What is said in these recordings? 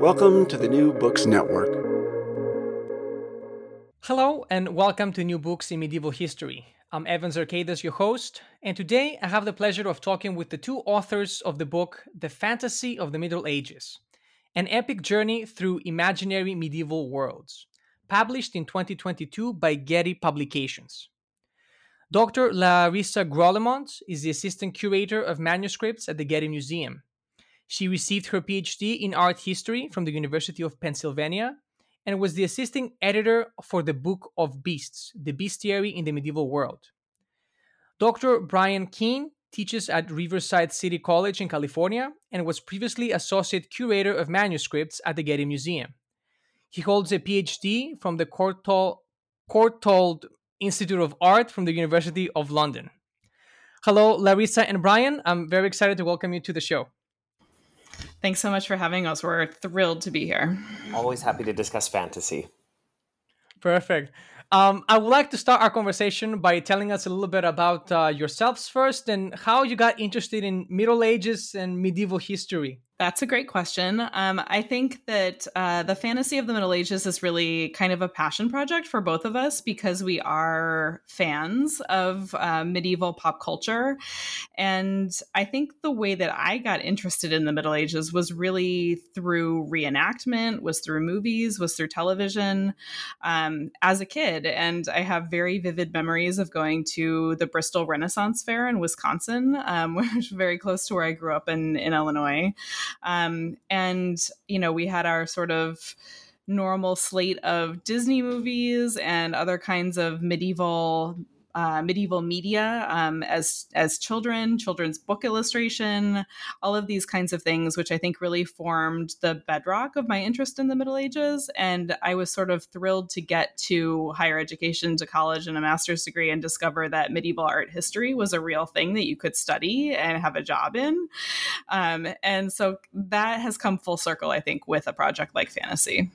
Welcome to the New Books Network. Hello, and welcome to New Books in Medieval History. I'm Evan Zarkadis, your host, and today I have the pleasure of talking with the two authors of the book The Fantasy of the Middle Ages An Epic Journey Through Imaginary Medieval Worlds, published in 2022 by Getty Publications. Dr. Larisa Grollemond is the assistant curator of manuscripts at the Getty Museum. She received her PhD in art history from the University of Pennsylvania and was the assistant editor for the Book of Beasts, the bestiary in the medieval world. Dr. Bryan Keene teaches at Riverside City College in California and was previously associate curator of manuscripts at the Getty Museum. He holds a PhD from the Courtauld Institute of Art from the University of London. Hello, Larisa and Brian. I'm very excited to welcome you to the show. Thanks so much for having us. We're thrilled to be here. Always happy to discuss fantasy. Perfect. Um, I would like to start our conversation by telling us a little bit about uh, yourselves first and how you got interested in Middle Ages and medieval history. That's a great question. Um, I think that uh, the fantasy of the Middle Ages is really kind of a passion project for both of us because we are fans of uh, medieval pop culture. And I think the way that I got interested in the Middle Ages was really through reenactment, was through movies, was through television um, as a kid. And I have very vivid memories of going to the Bristol Renaissance Faire in Wisconsin, um, which is very close to where I grew up in, in Illinois. Um, and, you know, we had our sort of normal slate of Disney movies and other kinds of medieval uh, medieval media um, as as children, children's book illustration, all of these kinds of things, which I think really formed the bedrock of my interest in the Middle Ages. And I was sort of thrilled to get to higher education, to college, and a master's degree, and discover that medieval art history was a real thing that you could study and have a job in. Um, and so that has come full circle, I think, with a project like Fantasy.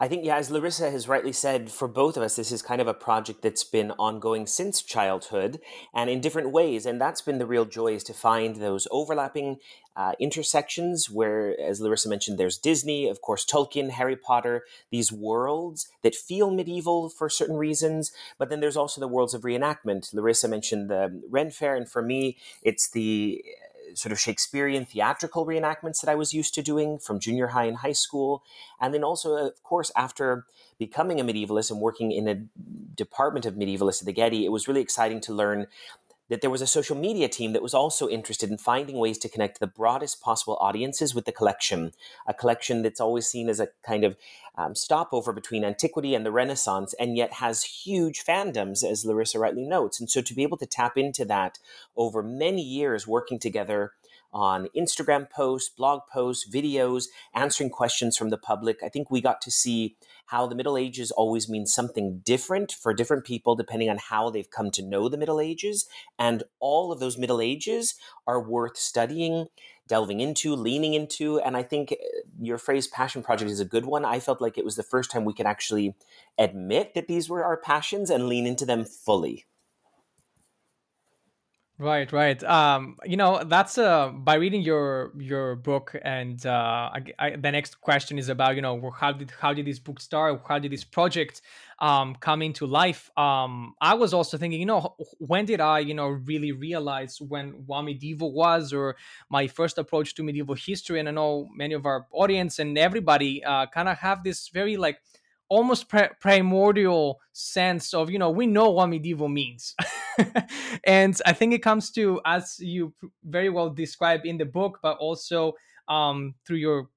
I think, yeah, as Larisa has rightly said, for both of us, this is kind of a project that's been ongoing since childhood and in different ways. And that's been the real joy is to find those overlapping uh, intersections where, as Larisa mentioned, there's Disney, of course, Tolkien, Harry Potter, these worlds that feel medieval for certain reasons. But then there's also the worlds of reenactment. Larisa mentioned the Ren Fair, and for me, it's the sort of Shakespearean theatrical reenactments that I was used to doing from junior high and high school. And then also, of course, after becoming a medievalist and working in a department of medievalists at the Getty, it was really exciting to learn that there was a social media team that was also interested in finding ways to connect the broadest possible audiences with the collection, a collection that's always seen as a kind of um, stopover between antiquity and the Renaissance, and yet has huge fandoms, as Larisa rightly notes. And so to be able to tap into that over many years working together on Instagram posts, blog posts, videos, answering questions from the public. I think we got to see how the Middle Ages always means something different for different people depending on how they've come to know the Middle Ages. And all of those Middle Ages are worth studying, delving into, leaning into. And I think uh, your phrase passion project is a good one. I felt like it was the first time we could actually admit that these were our passions and lean into them fully. Right, right. Um, you know, that's uh, by reading your your book, and uh, I, I, the next question is about you know how did how did this book start? How did this project um, come into life? Um, I was also thinking, you know, when did I you know really realize when what medieval was, or my first approach to medieval history? And I know many of our audience and everybody uh, kind of have this very like almost primordial sense of you know we know what medieval means. And i think it comes to as you very well describe in the book but also um, through your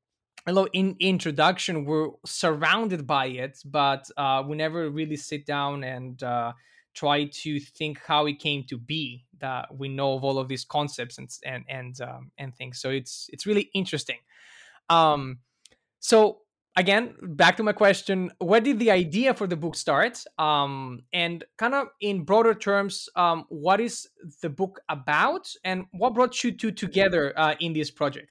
little in- introduction we're surrounded by it but uh, we never really sit down and uh, try to think how it came to be that we know of all of these concepts and and and, um, and things. So it's it's really interesting. Um, so again back to my question where did the idea for the book start? Um, and kind of in broader terms um, what is the book about? And what brought you two together uh, in this project?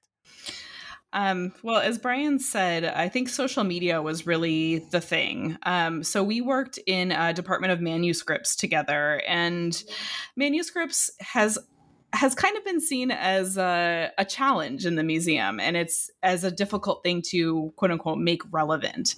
Um, well, as Bryan said, I think social media was really the thing. Um, so we worked in a department of manuscripts together, and manuscripts has has kind of been seen as a, a, challenge in the museum and it's as a difficult thing to quote unquote make relevant.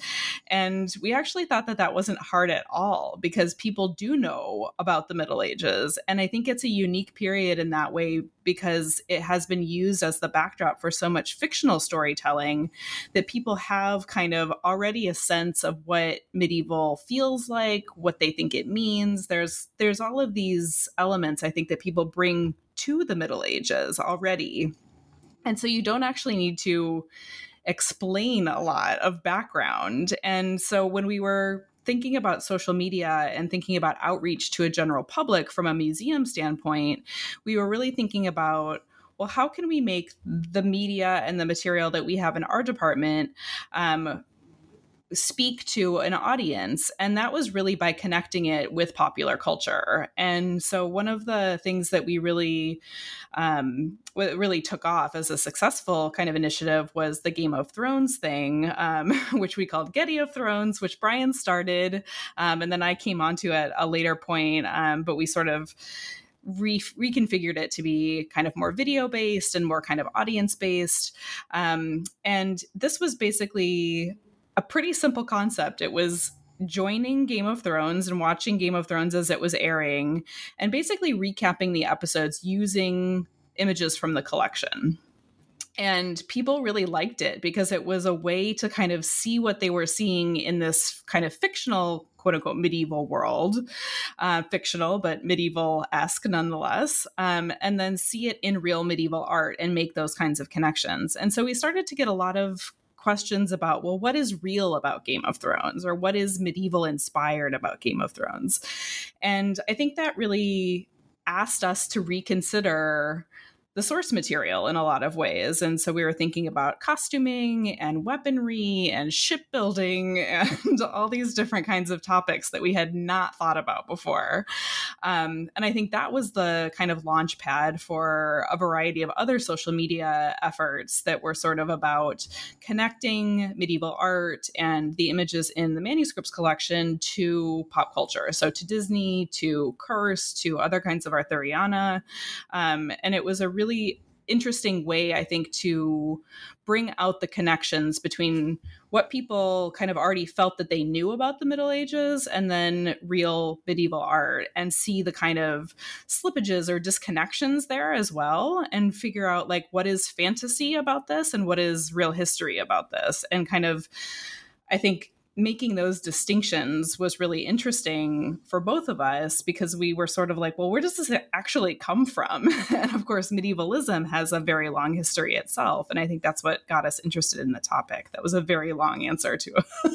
And we actually thought that that wasn't hard at all because people do know about the middle ages and i think it's a unique period in that way because it has been used as the backdrop for so much fictional storytelling that people have kind of already a sense of what medieval feels like what they think it means. There's there's all of these elements i think that people bring to the Middle Ages already. And so you don't actually need to explain a lot of background. And so when we were thinking about social media and thinking about outreach to a general public from a museum standpoint, we were really thinking about well, how can we make the media and the material that we have in our department um, speak to an audience and that was really by connecting it with popular culture. And so one of the things that we really um, really took off as a successful kind of initiative was the game of thrones thing um, which we called getty of thrones which bryan started um, and then i came onto at a later point um, but we sort of re- reconfigured it to be kind of more video based and more kind of audience based um, and this was basically a pretty simple concept. It was joining Game of Thrones and watching Game of Thrones as it was airing and basically recapping the episodes using images from the collection. And people really liked it because it was a way to kind of see what they were seeing in this kind of fictional, quote unquote, medieval world, uh, fictional, but medieval esque nonetheless, um, and then see it in real medieval art and make those kinds of connections. And so we started to get a lot of questions about, well, what is real about Game of Thrones or what is medieval inspired about Game of Thrones? And I think that really asked us to reconsider the source material in a lot of ways. And so we were thinking about costuming and weaponry and shipbuilding and all these different kinds of topics that we had not thought about before. Um, and I think that was the kind of launch pad for a variety of other social media efforts that were sort of about connecting medieval art and the images in the manuscripts collection to pop culture. So to Disney, to Curse, to other kinds of Arthuriana. Um, and it was a really really interesting way, I think, to bring out the connections between what people kind of already felt that they knew about the Middle Ages and then real medieval art and see the kind of slippages or disconnections there as well and figure out like what is fantasy about this and what is real history about this and kind of, I think, making those distinctions was really interesting for both of us because we were sort of like, well, where does this actually come from? and of course, medievalism has a very long history itself. And I think that's what got us interested in the topic. That was a very long answer to a,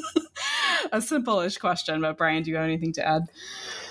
a simple-ish question. But Bryan, do you have anything to add?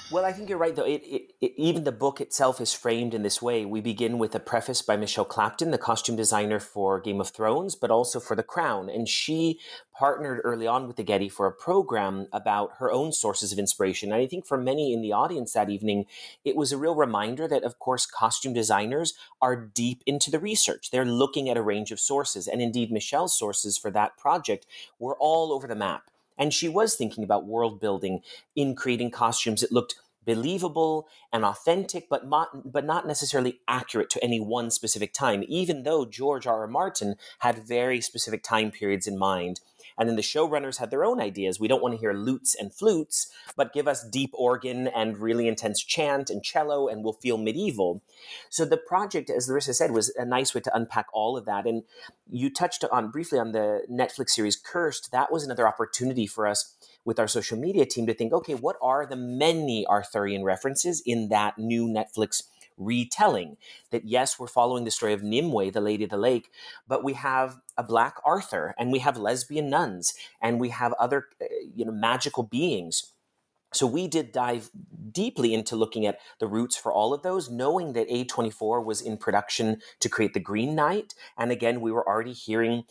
Well, I think you're right, though. It, it, it, even the book itself is framed in this way. We begin with a preface by Michele Clapton, the costume designer for Game of Thrones, but also for The Crown. And she partnered early on with the Getty for a program about her own sources of inspiration. And I think for many in the audience that evening, it was a real reminder that, of course, costume designers are deep into the research. They're looking at a range of sources. And indeed, Michele's sources for that project were all over the map. And she was thinking about world building in creating costumes that looked believable and authentic, but not, but not necessarily accurate to any one specific time, even though George R. R. Martin had very specific time periods in mind. And then the showrunners had their own ideas. We don't want to hear lutes and flutes, but give us deep organ and really intense chant and cello, and we'll feel medieval. So the project, as Larisa said, was a nice way to unpack all of that. And you touched on briefly on the Netflix series Cursed. That was another opportunity for us with our social media team to think, okay, what are the many Arthurian references in that new Netflix retelling? That yes, we're following the story of Nimue, the Lady of the Lake, but we have a black Arthur, and we have lesbian nuns, and we have other, uh, you know, magical beings. So we did dive deeply into looking at the roots for all of those, knowing that A24 was in production to create the Green Knight. And again, we were already hearing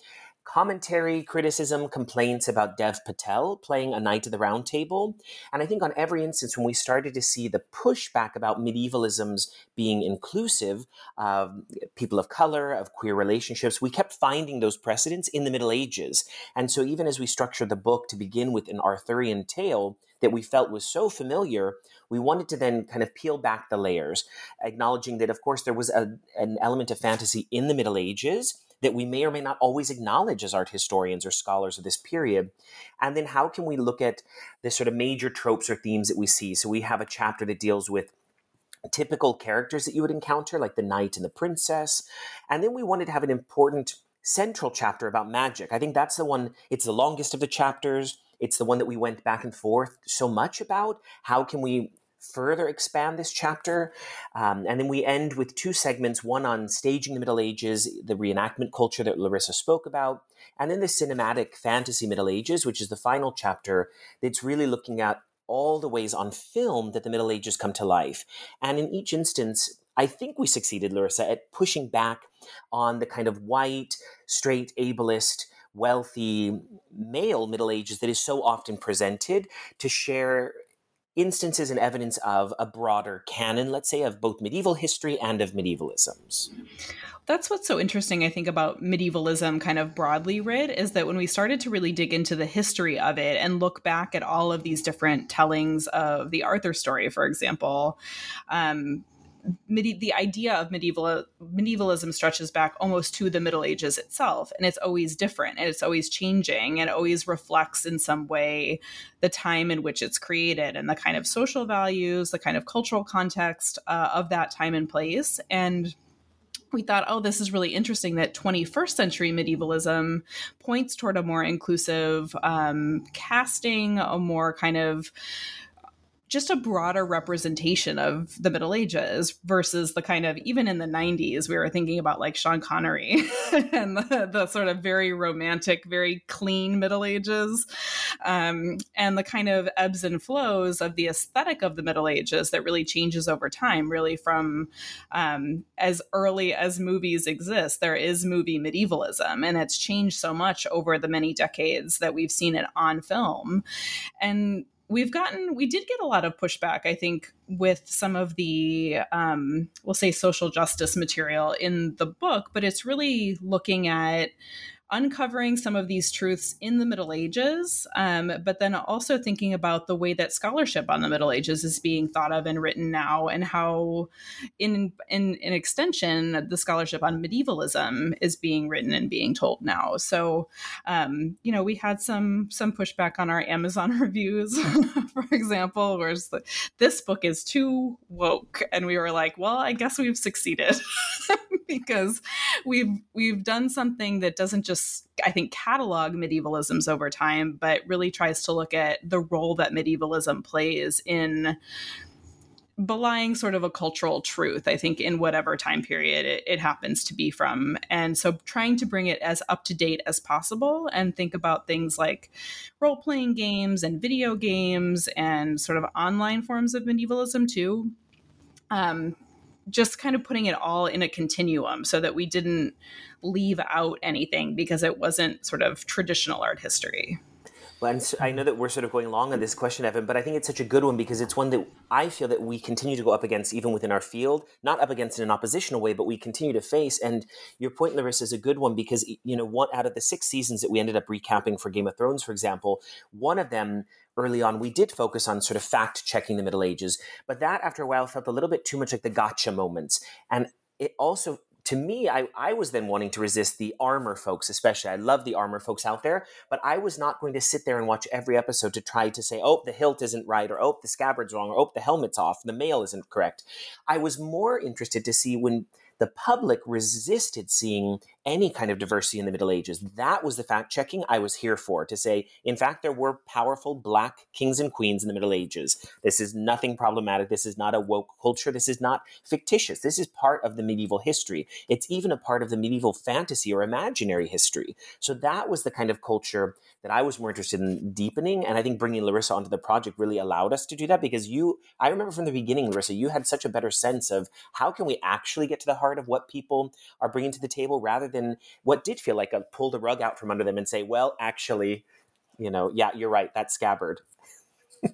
commentary, criticism, complaints about Dev Patel playing a Knight of the Round Table. And I think on every instance, when we started to see the pushback about medievalisms being inclusive of people of color, of queer relationships, we kept finding those precedents in the Middle Ages. And so even as we structured the book to begin with an Arthurian tale, that we felt was so familiar, we wanted to then kind of peel back the layers, acknowledging that, of course, there was a, an element of fantasy in the Middle Ages, that we may or may not always acknowledge as art historians or scholars of this period. And then how can we look at the sort of major tropes or themes that we see? So we have a chapter that deals with typical characters that you would encounter, like the knight and the princess. And then we wanted to have an important central chapter about magic. I think that's the one, it's the longest of the chapters. It's the one that we went back and forth so much about. How can we further expand this chapter. Um, and then we end with two segments one on staging the Middle Ages, the reenactment culture that Larisa spoke about, and then the cinematic fantasy Middle Ages, which is the final chapter that's really looking at all the ways on film that the Middle Ages come to life. And in each instance, I think we succeeded, Larisa, at pushing back on the kind of white, straight, ableist, wealthy male Middle Ages that is so often presented to share instances and evidence of a broader canon, let's say, of both medieval history and of medievalisms. That's what's so interesting, I think, about medievalism kind of broadly read is that when we started to really dig into the history of it and look back at all of these different tellings of the Arthur story, for example, um, the idea of medieval medievalism stretches back almost to the Middle Ages itself, and it's always different and it's always changing and always reflects in some way the time in which it's created and the kind of social values, the kind of cultural context uh, of that time and place, and we thought, oh, this is really interesting that 21st century medievalism points toward a more inclusive um, casting, a more kind of just a broader representation of the Middle Ages versus the kind of even in the 90s we were thinking about like Sean Connery and the, the, sort of very romantic, very clean Middle Ages, um, and the kind of ebbs and flows of the aesthetic of the Middle Ages that really changes over time. Really, from um, as early as movies exist, there is movie medievalism, and it's changed so much over the many decades that we've seen it on film, and we've gotten we did get a lot of pushback i think with some of the um, we'll say social justice material in the book but it's really looking at uncovering some of these truths in the Middle Ages, um, but then also thinking about the way that scholarship on the Middle Ages is being thought of and written now, and how, in in, in extension, the scholarship on medievalism is being written and being told now. So, um, you know, we had some some pushback on our Amazon reviews, for example, where this book is too woke, and we were like, well, I guess we've succeeded because we've we've done something that doesn't just just I think catalog medievalisms over time, but really tries to look at the role that medievalism plays in belying sort of a cultural truth, I think, in whatever time period it, it, happens to be from. And so trying to bring it as up to date as possible and think about things like role playing games and video games and sort of online forms of medievalism too. Um, just kind of putting it all in a continuum so that we didn't leave out anything because it wasn't sort of traditional art history. Well, and I know that we're sort of going long on this question, Evan, but I think it's such a good one because it's one that I feel that we continue to go up against even within our field, not up against in an oppositional way, but we continue to face. And your point, Larisa, is a good one because, you know, one out of the six seasons that we ended up recapping for Game of Thrones, for example, one of them early on, we did focus on sort of fact checking the Middle Ages, but that after a while felt a little bit too much like the gotcha moments. And it also to me, I, I was then wanting to resist the armor folks, especially. I love the armor folks out there, but I was not going to sit there and watch every episode to try to say, oh, the hilt isn't right, or oh, the scabbard's wrong, or oh, the helmet's off, the mail isn't correct. I was more interested to see when the public resisted seeing any kind of diversity in the Middle Ages. That was the fact checking I was here for to say, in fact, there were powerful black kings and queens in the Middle Ages. This is nothing problematic. This is not a woke culture. This is not fictitious. This is part of the medieval history. It's even a part of the medieval fantasy or imaginary history. So that was the kind of culture that I was more interested in deepening. And I think bringing Larisa onto the project really allowed us to do that because you, I remember from the beginning, Larisa, you had such a better sense of how can we actually get to the heart of what people are bringing to the table rather than what did feel like a pull the rug out from under them and say, well, actually, you know, yeah, you're right, that's scabbard.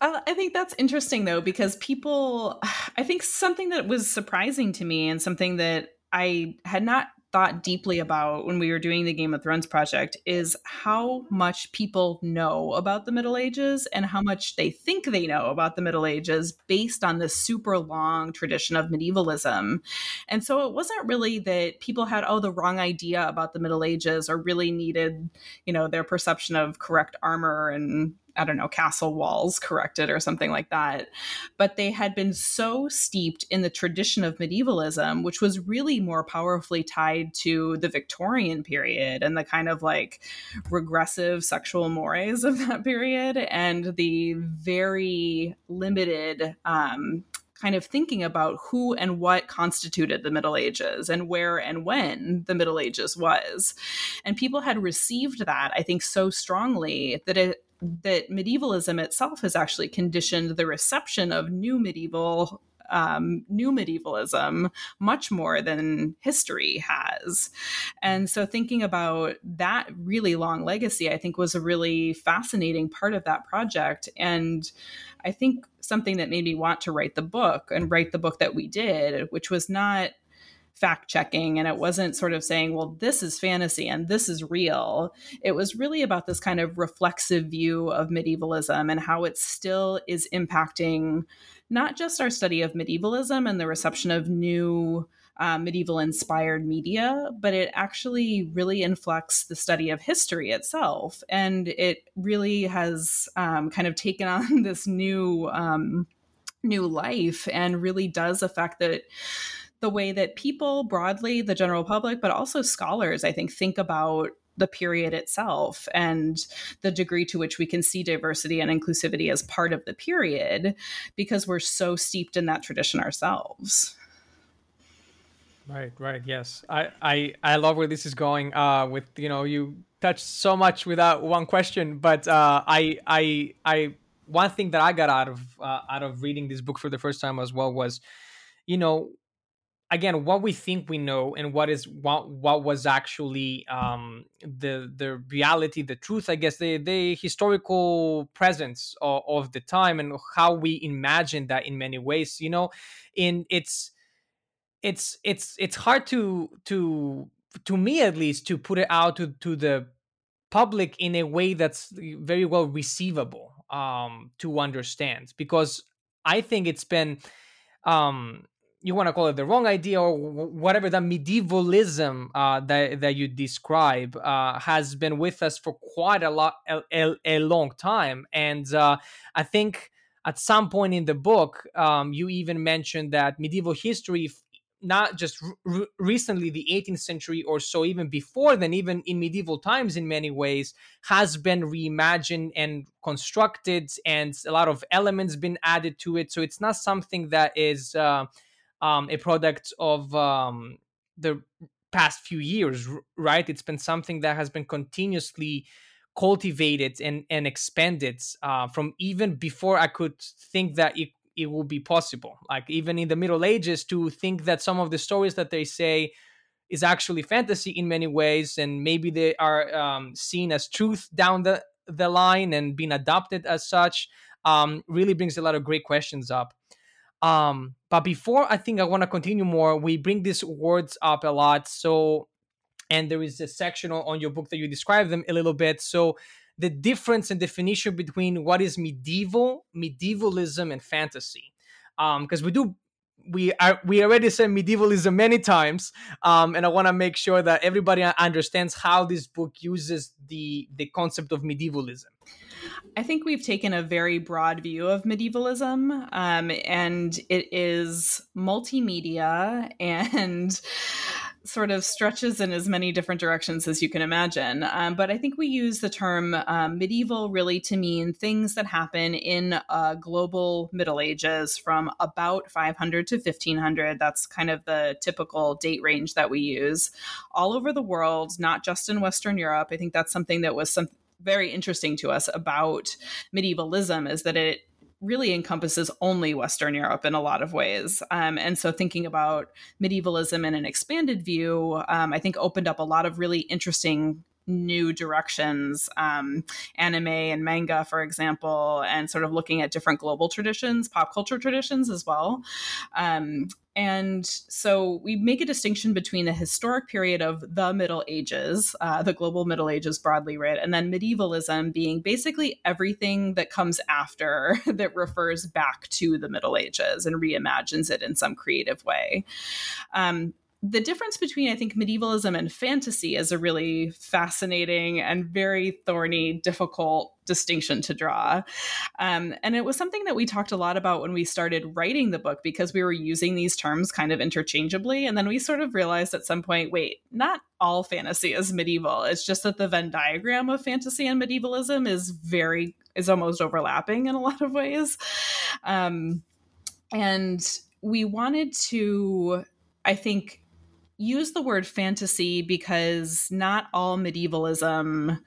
Uh, I think that's interesting though, because people, I think something that was surprising to me and something that I had not thought deeply about when we were doing the Game of Thrones project is how much people know about the Middle Ages and how much they think they know about the Middle Ages based on this super long tradition of medievalism. And so it wasn't really that people had, oh, the wrong idea about the Middle Ages or really needed, you know, their perception of correct armor and I don't know, castle walls corrected or something like that. But they had been so steeped in the tradition of medievalism, which was really more powerfully tied to the Victorian period and the kind of like regressive sexual mores of that period and the very limited um, kind of thinking about who and what constituted the Middle Ages and where and when the Middle Ages was. And people had received that, I think, so strongly that it that medievalism itself has actually conditioned the reception of new medieval um, new medievalism much more than history has. And so, thinking about that really long legacy, I think was a really fascinating part of that project. And I think something that made me want to write the book and write the book that we did, which was not fact checking and it wasn't sort of saying, well, this is fantasy and this is real. It was really about this kind of reflexive view of medievalism and how it still is impacting not just our study of medievalism and the reception of new. Uh, medieval inspired media, but it actually really inflects the study of history itself. And it really has um, kind of taken on this new um, new life and really does affect that the way that people broadly, the general public, but also scholars, I think, think about the period itself and the degree to which we can see diversity and inclusivity as part of the period because we're so steeped in that tradition ourselves. Right, right, yes. I, I, I love where this is going. Uh, with you know, you touched so much without one question, but uh, I, I, I, one thing that I got out of uh, out of reading this book for the first time as well was, you know, again what we think we know and what is what what was actually um, the the reality the truth i guess the the historical presence of, of, the time and how we imagine that in many ways you know? In it's it's it's it's hard to to to me at least to put it out to to the public in a way that's very well receivable um to understand because i think it's been um you want to call it the wrong idea or whatever the medievalism uh, that that you describe uh, has been with us for quite a lot a, a, long time. And uh, i think at some point in the book um, you even mentioned that medieval history not just r- recently the 18th century or so even before then even in medieval times in many ways has been reimagined and constructed and a lot of elements been added to it. So it's not something that is uh, um, a product of um, the past few years, right? It's been something that has been continuously cultivated and, and expanded uh, from even before I could think that it, it would be possible. Like even in the Middle Ages, to think that some of the stories that they say is actually fantasy in many ways, and maybe they are um, seen as truth down the the line and being adopted as such um, really brings a lot of great questions up. Um, but before I think I want to continue more, we bring these words up a lot. So, and there is a section on your book that you describe them a little bit. So, the difference and definition between what is medieval, medievalism, and fantasy. Because um, we do we are we already said medievalism many times um, and i want to make sure that everybody understands how this book uses the the concept of medievalism I think we've taken a very broad view of medievalism, um, and it is multimedia and sort of stretches in as many different directions as you can imagine. Um, but I think we use the term um, medieval really to mean things that happen in uh, global Middle Ages from about 500 to 1500. That's kind of the typical date range that we use all over the world, not just in Western Europe. I think that's something that was some very interesting to us about medievalism is that it really encompasses only Western Europe in a lot of ways. Um, and so thinking about medievalism in an expanded view, um, I think opened up a lot of really interesting new directions, um, anime and manga, for example, and sort of looking at different global traditions, pop culture traditions as well. Um, and so we make a distinction between the historic period of the Middle Ages, uh, the global Middle Ages broadly read, and then medievalism being basically everything that comes after that refers back to the Middle Ages and reimagines it in some creative way. Um, the difference between I think medievalism and fantasy is a really fascinating and very thorny, difficult distinction to draw. Um, and it was something that we talked a lot about when we started writing the book because we were using these terms kind of interchangeably. And then we sort of realized at some point wait, not all fantasy is medieval. It's just that the Venn diagram of fantasy and medievalism is very, is almost overlapping in a lot of ways. Um, and we wanted to, I think, use the word fantasy because not all medievalism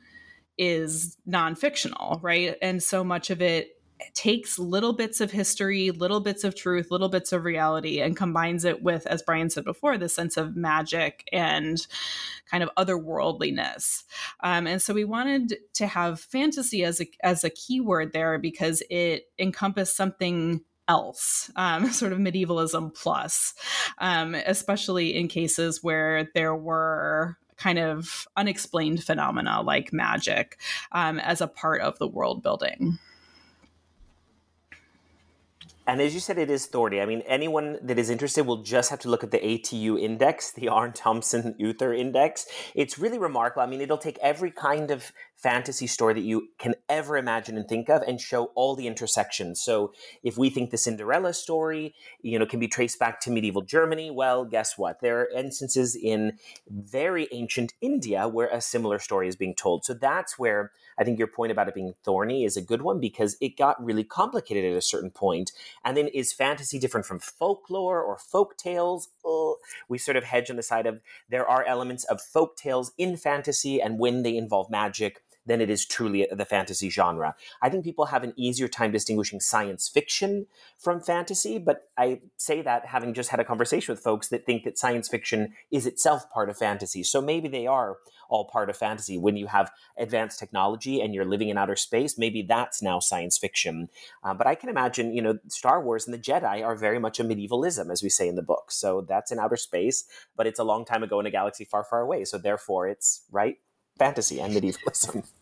is non-fictional, right? And so much of it takes little bits of history, little bits of truth, little bits of reality, and combines it with, as Bryan said before, the sense of magic and kind of otherworldliness. Um, and so we wanted to have fantasy as a as a keyword there because it encompassed something else, um, sort of medievalism plus, um, especially in cases where there were kind of unexplained phenomena like magic um, as a part of the world building. And as you said, it is thorny. I mean, anyone that is interested will just have to look at the ATU index, the Aarne Thompson Uther index. It's really remarkable. I mean, it'll take every kind of fantasy story that you can ever imagine and think of and show all the intersections. So if we think the Cinderella story, you know, can be traced back to medieval Germany, well, guess what? There are instances in very ancient India where a similar story is being told. So that's where I think your point about it being thorny is a good one because it got really complicated at a certain point. And then is fantasy different from folklore or folk tales? We sort of hedge on the side of there are elements of folk tales in fantasy and when they involve magic than it is truly the fantasy genre. I think people have an easier time distinguishing science fiction from fantasy, but I say that having just had a conversation with folks that think that science fiction is itself part of fantasy. So maybe they are all part of fantasy. When you have advanced technology and you're living in outer space, maybe that's now science fiction. Uh, but I can imagine, you know, Star Wars and the Jedi are very much a medievalism, as we say in the book. So that's in outer space, but it's a long time ago in a galaxy far, far away. So therefore, it's right fantasy and medievalism.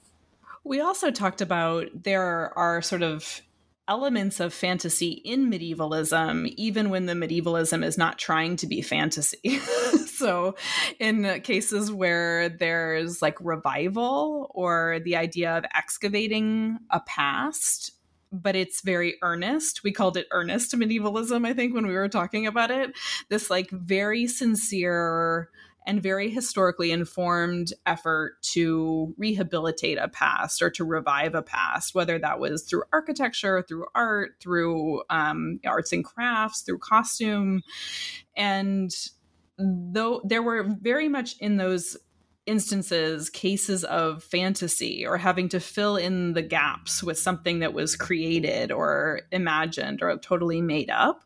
We also talked about there are sort of elements of fantasy in medievalism, even when the medievalism is not trying to be fantasy. so, in cases where there's like revival or the idea of excavating a past, but it's very earnest. We called it earnest medievalism, I think, when we were talking about it. This like very sincere and very historically informed effort to rehabilitate a past or to revive a past, whether that was through architecture, through art, through um, arts and crafts, through costume. And though there were very much in those instances cases of fantasy or having to fill in the gaps with something that was created or imagined or totally made up.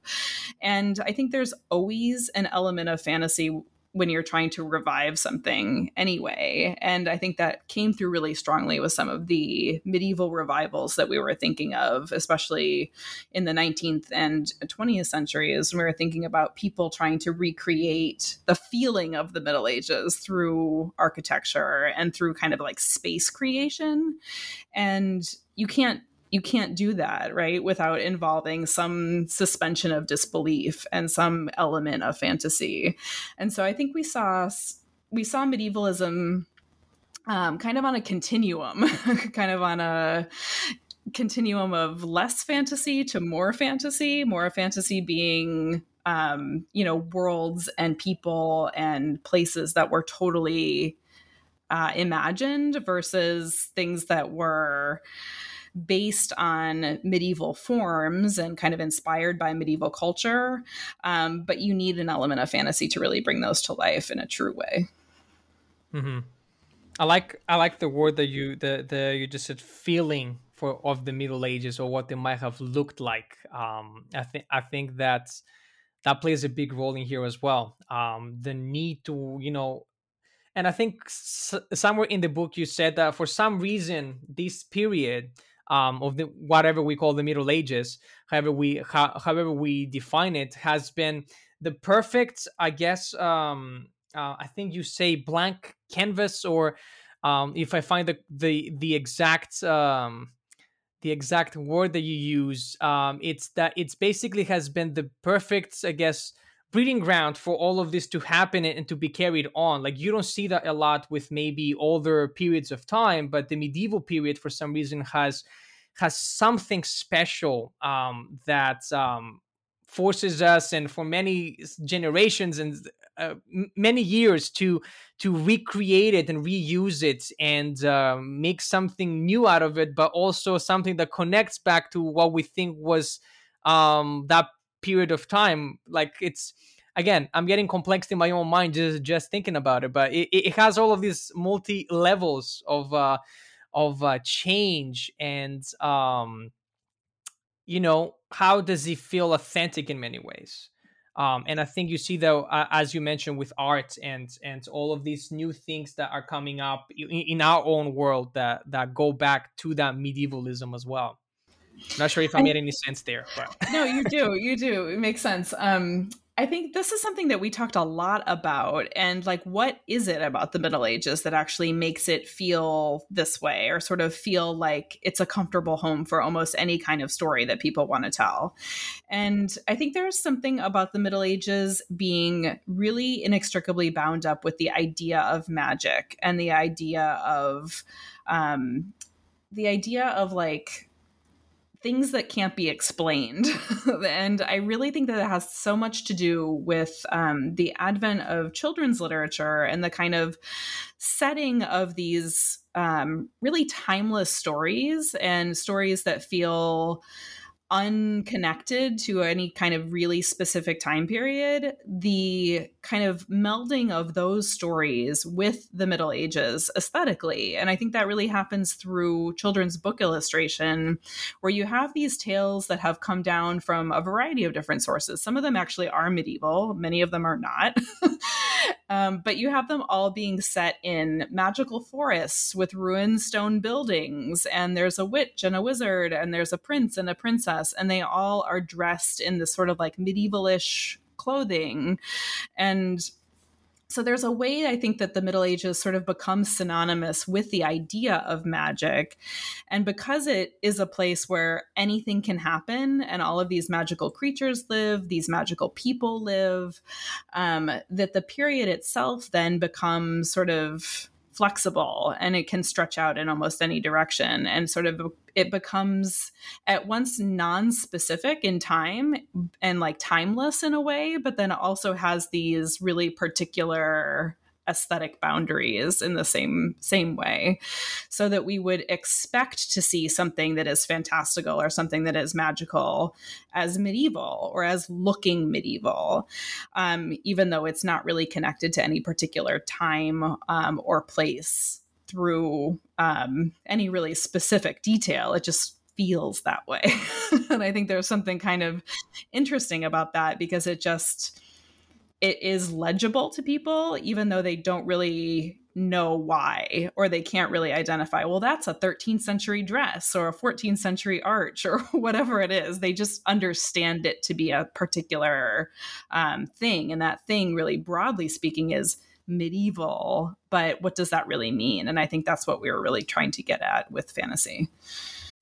And I think there's always an element of fantasy when you're trying to revive something anyway. And I think that came through really strongly with some of the medieval revivals that we were thinking of, especially in the 19th and 20th centuries. When we were thinking about people trying to recreate the feeling of the Middle Ages through architecture and through kind of like space creation. And you can't you can't do that right without involving some suspension of disbelief and some element of fantasy. And so i think we saw we saw medievalism um, kind of on a continuum kind of on a continuum of less fantasy to more fantasy more fantasy being um, you know worlds and people and places that were totally uh, imagined versus things that were based on medieval forms and kind of inspired by medieval culture. Um, but you need an element of fantasy to really bring those to life in a true way. Mm-hmm. I like I like the word that you the the you just said feeling for of the Middle Ages or what they might have looked like. Um, I think I think that that plays a big role in here as well. Um, the need to you know and I think s- somewhere in the book you said that for some reason this period um, of the whatever we call the Middle Ages, however we ho- however we define it, has been the perfect, I guess. Um, uh, I think you say blank canvas, or um, if I find the the the exact um, the exact word that you use, um, it's that it's basically has been the perfect, I guess, breeding ground for all of this to happen and to be carried on. Like you don't see that a lot with maybe older periods of time, but the medieval period for some reason has has something special um, that um, forces us and for many generations and uh, many years to to recreate it and reuse it and uh, make something new out of it but also something that connects back to what we think was um, that period of time. Like it's again i'm getting complex in my own mind just just thinking about it but it, it has all of these multi levels of uh, of uh, change and um, you know how does he feel authentic in many ways? Um, and i think you see though uh, as you mentioned with art and and all of these new things that are coming up in, in our own world that that go back to that medievalism as well. Not sure if i made any sense there but no you do you do. It makes sense. Um I think this is something that we talked a lot about. And like, what is it about the Middle Ages that actually makes it feel this way or sort of feel like it's a comfortable home for almost any kind of story that people want to tell? And I think there's something about the Middle Ages being really inextricably bound up with the idea of magic and the idea of, um, the idea of like, things that can't be explained. and I really think that it has so much to do with um, the advent of children's literature and the kind of setting of these um, really timeless stories and stories that feel unconnected to any kind of really specific time period, the kind of melding of those stories with the Middle Ages aesthetically. And I think that really happens through children's book illustration, where you have these tales that have come down from a variety of different sources. Some of them actually are medieval, many of them are not. um, but you have them all being set in magical forests with ruined stone buildings, and there's a witch and a wizard, and there's a prince and a princess and they all are dressed in this sort of like medievalish clothing. And so there's a way I think that the Middle Ages sort of becomes synonymous with the idea of magic. And because it is a place where anything can happen and all of these magical creatures live, these magical people live, um, that the period itself then becomes sort of flexible and it can stretch out in almost any direction. And sort of it becomes at once non-specific in time and like timeless in a way but then also has these really particular aesthetic boundaries in the same same way so that we would expect to see something that is fantastical or something that is magical as medieval or as looking medieval um, even though it's not really connected to any particular time um, or place through um, any really specific detail. It just feels that way. And i think there's something kind of interesting about that because it just it is legible to people, even though they don't really know why or they can't really identify well that's a 13th century dress or a 14th century arch or whatever it is. They just understand it to be a particular um, thing and that thing really broadly speaking is medieval. But what does that really mean? And i think that's what we were really trying to get at with fantasy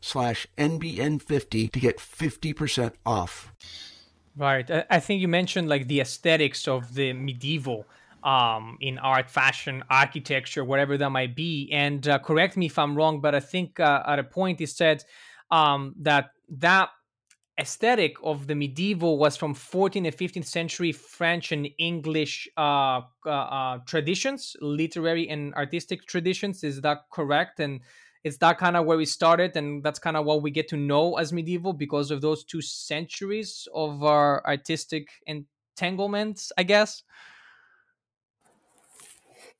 slash NBN50 to get 50% off. Right. I think you mentioned like the aesthetics of the medieval um, in art, fashion, architecture, whatever that might be. And uh, correct me if I'm wrong, but I think uh, at a point he said um, that that aesthetic of the medieval was from 14th and 15th century French and English uh, uh, uh, traditions, literary and artistic traditions. Is that correct? And it's that kind of where we started and that's kind of what we get to know as medieval because of those two centuries of our artistic entanglements i guess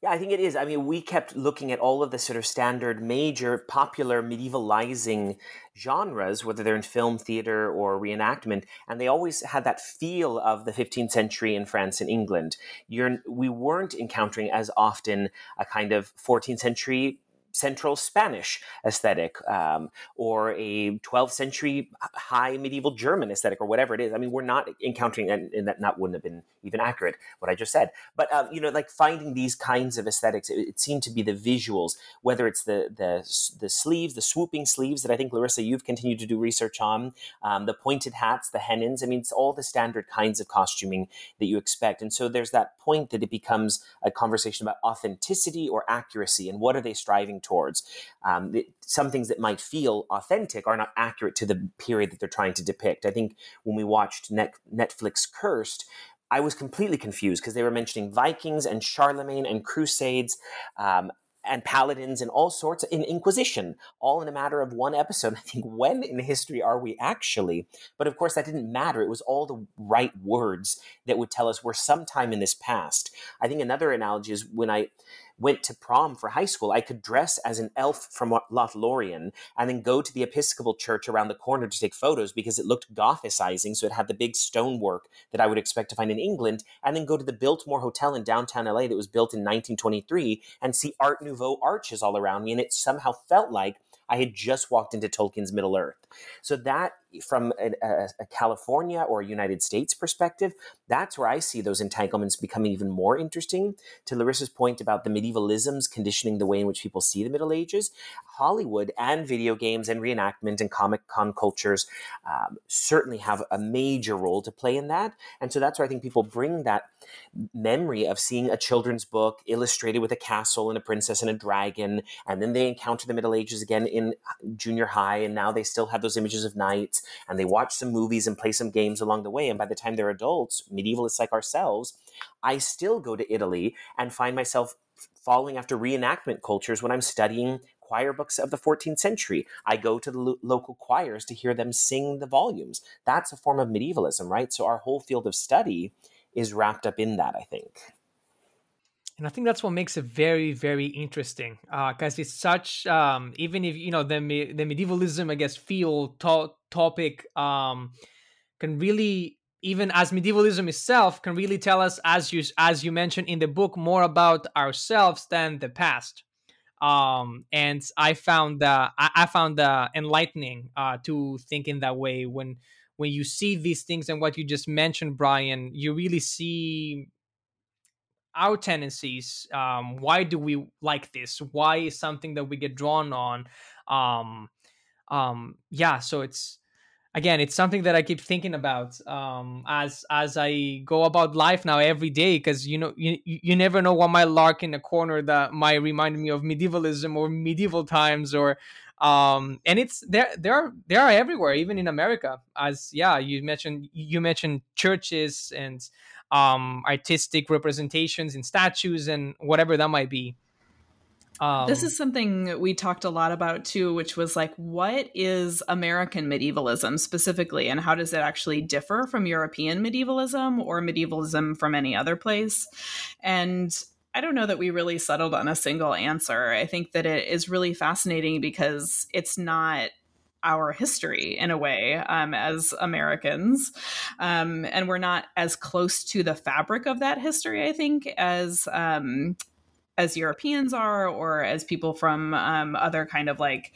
yeah, I think it is. I mean, we kept looking at all of the sort of standard, major, popular medievalizing genres, whether they're in film, theater, or reenactment, and they always had that feel of the 15th century in France and England. You're, we weren't encountering as often a kind of 14th century Central Spanish aesthetic um, or a 12th century high medieval German aesthetic or whatever it is. I mean, we're not encountering, and, and that not wouldn't have been even accurate what I just said. But um, you know, like finding these kinds of aesthetics, it, it, seemed to be the visuals, whether it's the the the sleeves, the swooping sleeves that I think Larisa you've continued to do research on, um, the pointed hats, the hennins. I mean, it's all the standard kinds of costuming that you expect. And so there's that point that it becomes a conversation about authenticity or accuracy, and what are they striving towards. Um, some things that might feel authentic are not accurate to the period that they're trying to depict. I think when we watched Net- Netflix Cursed, I was completely confused because they were mentioning Vikings and Charlemagne and Crusades. Um, and paladins and all sorts in inquisition all in a matter of one episode i think when in history are we actually but of course that didn't matter it was all the right words that would tell us we're sometime in this past i think another analogy is when i went to prom for high school, I could dress as an elf from Lothlorien and then go to the Episcopal church around the corner to take photos because it looked Gothicizing. So it had the big stonework that I would expect to find in England, and then go to the Biltmore Hotel in downtown LA that was built in 1923 and see Art Nouveau arches all around me. And it somehow felt like I had just walked into Tolkien's Middle Earth. So that from a, a, a, California or a United States perspective, that's where I see those entanglements becoming even more interesting. To Larisa's point about the medievalisms conditioning the way in which people see the Middle Ages, Hollywood and video games and reenactment and comic con cultures um, certainly have a major role to play in that. And so that's where I think people bring that memory of seeing a children's book illustrated with a castle and a princess and a dragon, and then they encounter the Middle Ages again in Uh, junior high, and now they still have those images of knights and they watch some movies and play some games along the way. And by the time they're adults, medievalists like ourselves, I still go to Italy and find myself following after reenactment cultures when I'm studying choir books of the 14th century. I go to the lo- local choirs to hear them sing the volumes. That's a form of medievalism, right? So our whole field of study is wrapped up in that, I think and I think that's what makes it very, very interesting. Because uh, it's such, um, even if you know the the medievalism, I guess, feel to- topic um, can really, even as medievalism itself, can really tell us, as you as you mentioned in the book, more about ourselves than the past. Um, and I found I, I found enlightening uh, to think in that way when when you see these things and what you just mentioned, Bryan, you really see our tendencies um, why do we like this? Why is something that we get drawn on um, um, yeah so it's again it's something that i keep thinking about um, as as i go about life now every day because you know you, you never know what might lark in a corner that might remind me of medievalism or medieval times or um and it's there there are there are everywhere even in america as yeah you mentioned you mentioned churches and um artistic representations in statues and whatever that might be um, this is something we talked a lot about too, which was like, what is American medievalism specifically, and how does it actually differ from European medievalism or medievalism from any other place? And I don't know that we really settled on a single answer. I think that it is really fascinating because it's not our history in a way um, as Americans. Um, and we're not as close to the fabric of that history, I think, as um, as Europeans are, or as people from um, other kind of like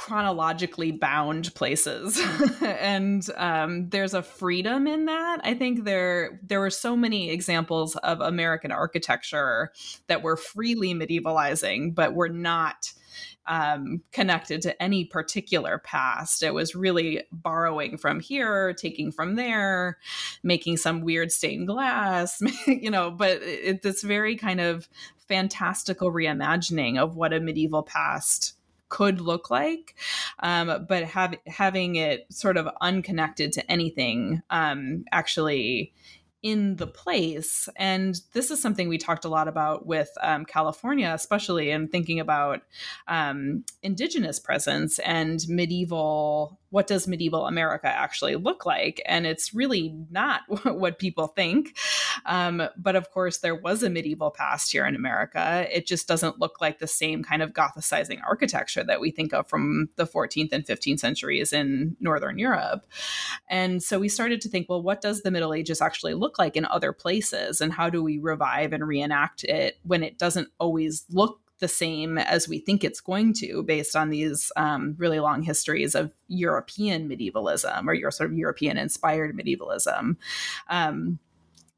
chronologically bound places and um, there's a freedom in that i think there there were so many examples of american architecture that were freely medievalizing but were not um, connected to any particular past. It was really borrowing from here, taking from there, making some weird stained glass, you know, but it's this very kind of fantastical reimagining of what a medieval past could look like, um, but have, having it sort of unconnected to anything um, actually in the place. And this is something we talked a lot about with um, California, especially in thinking about um, indigenous presence and medieval what does medieval America actually look like? And it's really not what people think. Um, but of course, there was a medieval past here in America. It just doesn't look like the same kind of Gothicizing architecture that we think of from the 14th and 15th centuries in Northern Europe. And so we started to think, well, what does the Middle Ages actually look like in other places? And how do we revive and reenact it when it doesn't always look the same as we think it's going to based on these um, really long histories of European medievalism or your sort of European inspired medievalism. Um,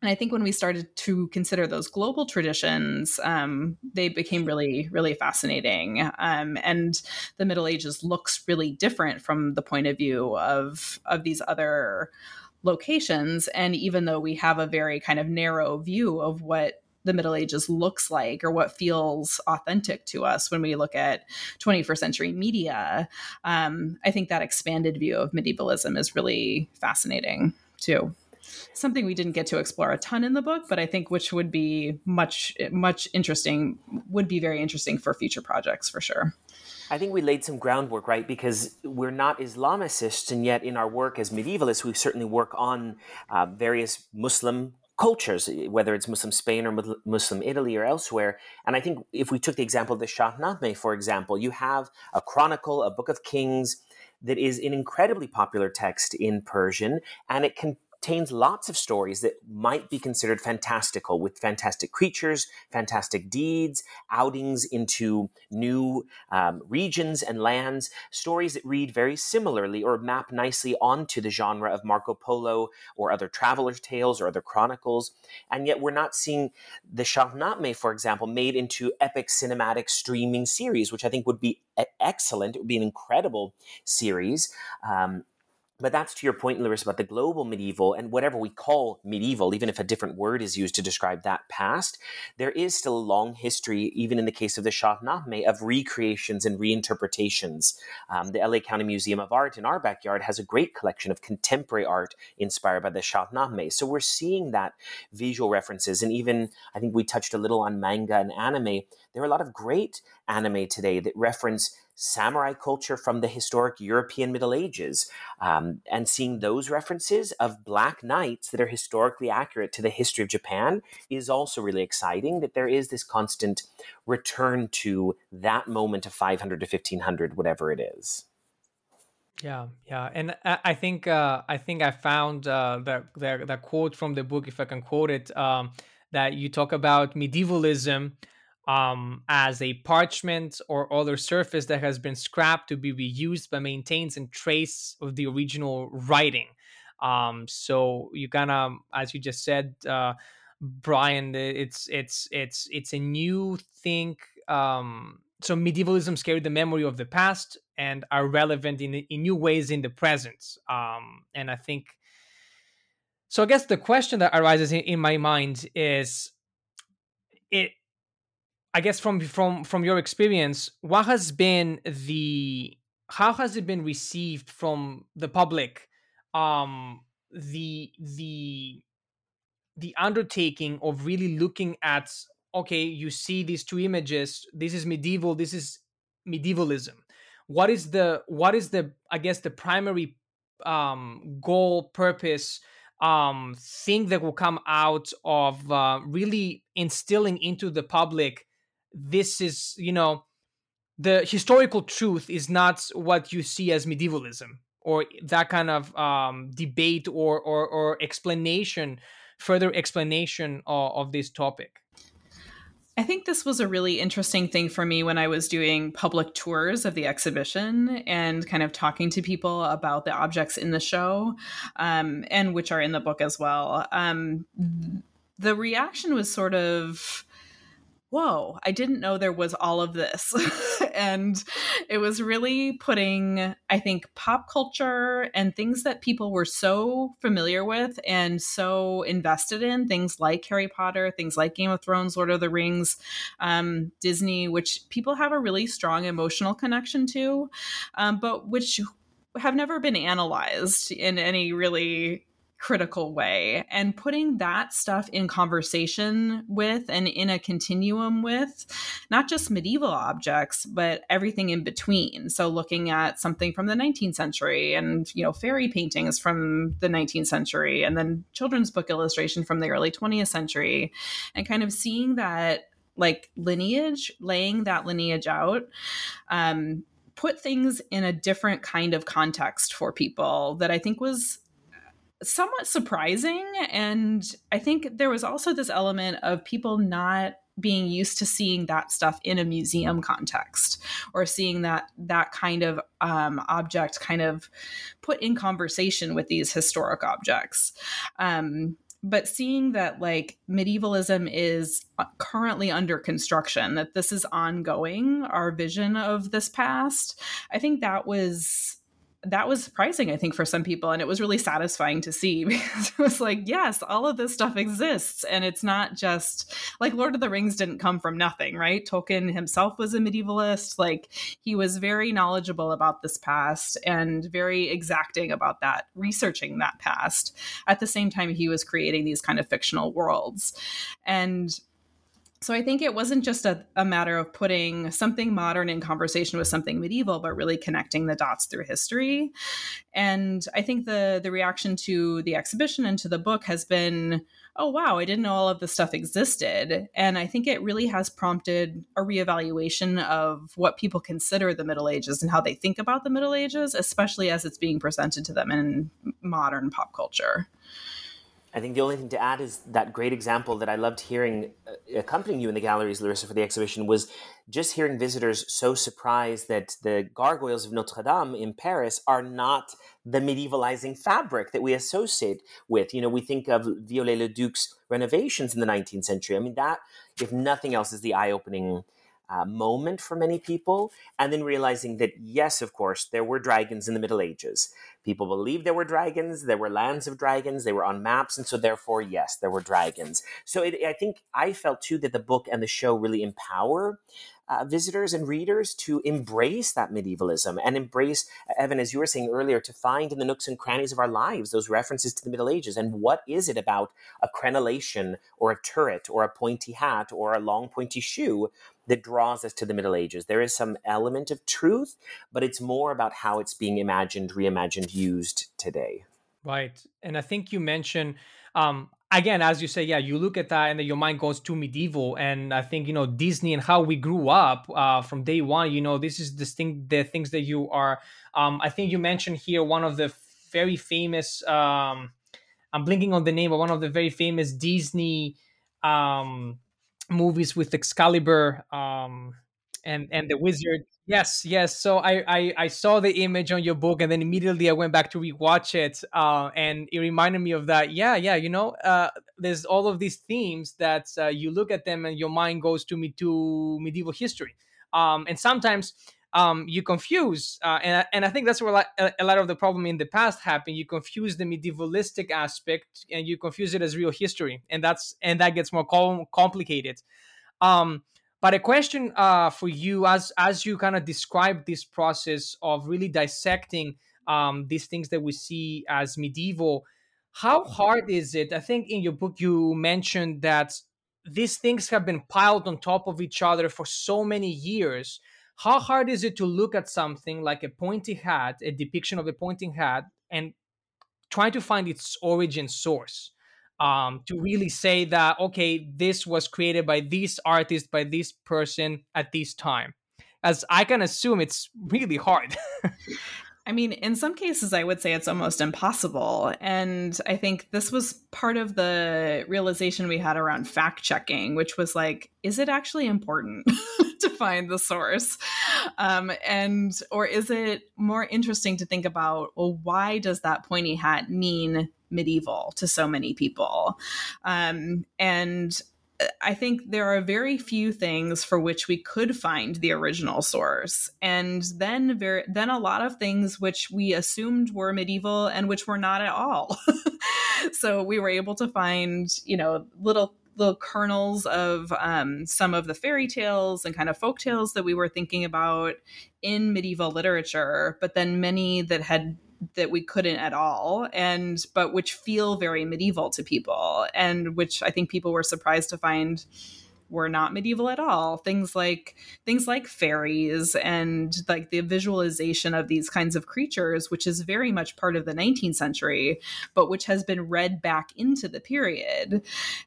and I think when we started to consider those global traditions, um, they became really, really fascinating. Um, and the Middle Ages looks really different from the point of view of of these other locations. And even though we have a very kind of narrow view of what the Middle Ages looks like or what feels authentic to us when we look at 21st century media. Um, I think that expanded view of medievalism is really fascinating too. Something we didn't get to explore a ton in the book, but I think which would be much, much interesting, would be very interesting for future projects for sure. I think we laid some groundwork, right? Because we're not Islamicists, and yet in our work as medievalists, we certainly work on uh, various Muslim cultures, eh, whether it's Muslim Spain or Muslim Italy or elsewhere. And I think if we took the example of the Shahnameh, for example, you have a chronicle, a book of kings that is an incredibly popular text in Persian, and it can contains lots of stories that might be considered fantastical with fantastic creatures, fantastic deeds, outings into new um, regions and lands, stories that read very similarly or map nicely onto the genre of Marco Polo or other traveler's tales or other chronicles. And yet we're not seeing the Shahnameh, for example, made into epic cinematic streaming series, which I think would be excellent. It would be an incredible series. Um, but that's to your point, Larisa, about the global medieval and whatever we call medieval, even if a different word is used to describe that past, there is still a long history, even in the case of the Shahnameh, of recreations and reinterpretations. Um, the LA County Museum of Art in our backyard has a great collection of contemporary art inspired by the Shahnameh. So we're seeing that visual references. And even, I think we touched a little on manga and anime. There are a lot of great anime today that reference samurai culture from the historic European Middle Ages, um, and seeing those references of black knights that are historically accurate to the history of Japan is also really exciting. That there is this constant return to that moment of 500 to 1500, whatever it is. Yeah, yeah, and I think uh, I think I found uh, the, the, the quote from the book, if I can quote it, um, that you talk about medievalism um, as a parchment or other surface that has been scrapped to be reused but maintains a trace of the original writing. Um, so you kind of, as you just said, uh, Bryan. It's it's it's it's a new thing. Um, so medievalism carry the memory of the past and are relevant in in new ways in the present. Um, and I think so. I guess the question that arises in, in my mind is it. I guess from from from your experience, what has been the how has it been received from the public um the the the undertaking of really looking at okay you see these two images this is medieval this is medievalism. What is the what is the i guess the primary um goal purpose um thing that will come out of uh, really instilling into the public this is you know the historical truth is not what you see as medievalism or that kind of um, debate or, or, or explanation, further explanation of, of this topic. I think this was a really interesting thing for me when I was doing public tours of the exhibition and kind of talking to people about the objects in the show, um, and which are in the book as well. Um, the reaction was sort of whoa, I didn't know there was all of this. and it was really putting, I think, pop culture and things that people were so familiar with and so invested in, things like Harry Potter, things like Game of Thrones, Lord of the Rings, um, Disney, which people have a really strong emotional connection to, um, but which have never been analyzed in any really critical way. And putting that stuff in conversation with and in a continuum with not just medieval objects but everything in between. So looking at something from the 19th century and you know fairy paintings from the 19th century and then children's book illustration from the early 20th century and kind of seeing that like lineage laying that lineage out um, put things in a different kind of context for people that I think was somewhat surprising. And I think there was also this element of people not being used to seeing that stuff in a museum context or seeing that that kind of um, object kind of put in conversation with these historic objects um, but seeing that like medievalism is uh, currently under construction that this is ongoing our vision of this past i think that was that was surprising, I think, for some people. And it was really satisfying to see because it was like, yes, all of this stuff exists. And it's not just like Lord of the Rings didn't come from nothing, right? Tolkien himself was a medievalist. Like he was very knowledgeable about this past and very exacting about that, researching that past. At the same time, he was creating these kind of fictional worlds. And so I think it wasn't just a, a, matter of putting something modern in conversation with something medieval, but really connecting the dots through history. And I think the the reaction to the exhibition and to the book has been, oh wow, I didn't know all of this stuff existed. And I think it really has prompted a reevaluation of what people consider the Middle Ages and how they think about the Middle Ages, especially as it's being presented to them in modern pop culture. I think the only thing to add is that great example that I loved hearing uh, accompanying you in the galleries, Larisa, for the exhibition was just hearing visitors so surprised that the gargoyles of Notre Dame in Paris are not the medievalizing fabric that we associate with. You know, we think of Viollet-le-Duc's renovations in the 19th century. I mean, that, if nothing else, is the eye opening uh, moment for many people. And then realizing that, yes, of course, there were dragons in the Middle Ages. People believed there were dragons, there were lands of dragons, they were on maps. And so, therefore, yes, there were dragons. So it, I think I felt too that the book and the show really empower uh, visitors and readers to embrace that medievalism and embrace, Evan, as you were saying earlier, to find in the nooks and crannies of our lives those references to the Middle Ages. And what is it about a crenellation or a turret or a pointy hat or a long pointy shoe that draws us to the Middle Ages? There is some element of truth, but it's more about how it's being imagined, reimagined, used today. Right. And I think you mentioned um, again, as you say, yeah, you look at that and then your mind goes to medieval. And I think, you know, Disney and how we grew up uh, from day one, you know, this is the thing, the things that you are, um, I think you mentioned here one of the very famous, um, I'm blinking on the name but one of the very famous Disney um, movies with Excalibur um, and, and the wizard. Yes, yes. So I, I, I saw the image on your book, and then immediately I went back to rewatch it, uh, and it reminded me of that. Yeah, yeah. You know, uh, there's all of these themes that uh, you look at them and your mind goes to me to medieval history um, and sometimes um, you confuse, uh, and and I think that's where a, lot of the problem in the past happened. You confuse the medievalistic aspect and you confuse it as real history, and that's and that gets more com- complicated. Um, but a question uh, for you, as as you kind of describe this process of really dissecting um, these things that we see as medieval, how hard is it? I think in your book you mentioned that these things have been piled on top of each other for so many years how hard is it to look at something like a pointy hat, a depiction of a pointing hat, and try to find its origin source? Um, to really say that okay, this was created by this artist, by this person at this time, as I can assume it's really hard. I mean, in some cases, I would say it's almost impossible. And I think this was part of the realization we had around fact checking, which was like, is it actually important to find the source? Um, and, or is it more interesting to think about, well, why does that pointy hat mean medieval to so many people? Um, and I think there are very few things for which we could find the original source, and then very then a lot of things which we assumed were medieval and which were not at all. so we were able to find, you know, little little kernels of um, some of the fairy tales and kind of folk tales that we were thinking about in medieval literature, but then many that had that we couldn't at all and but which feel very medieval to people and which i think people were surprised to find were not medieval at all. Things like things like fairies and like the visualization of these kinds of creatures which is very much part of the 19th century but which has been read back into the period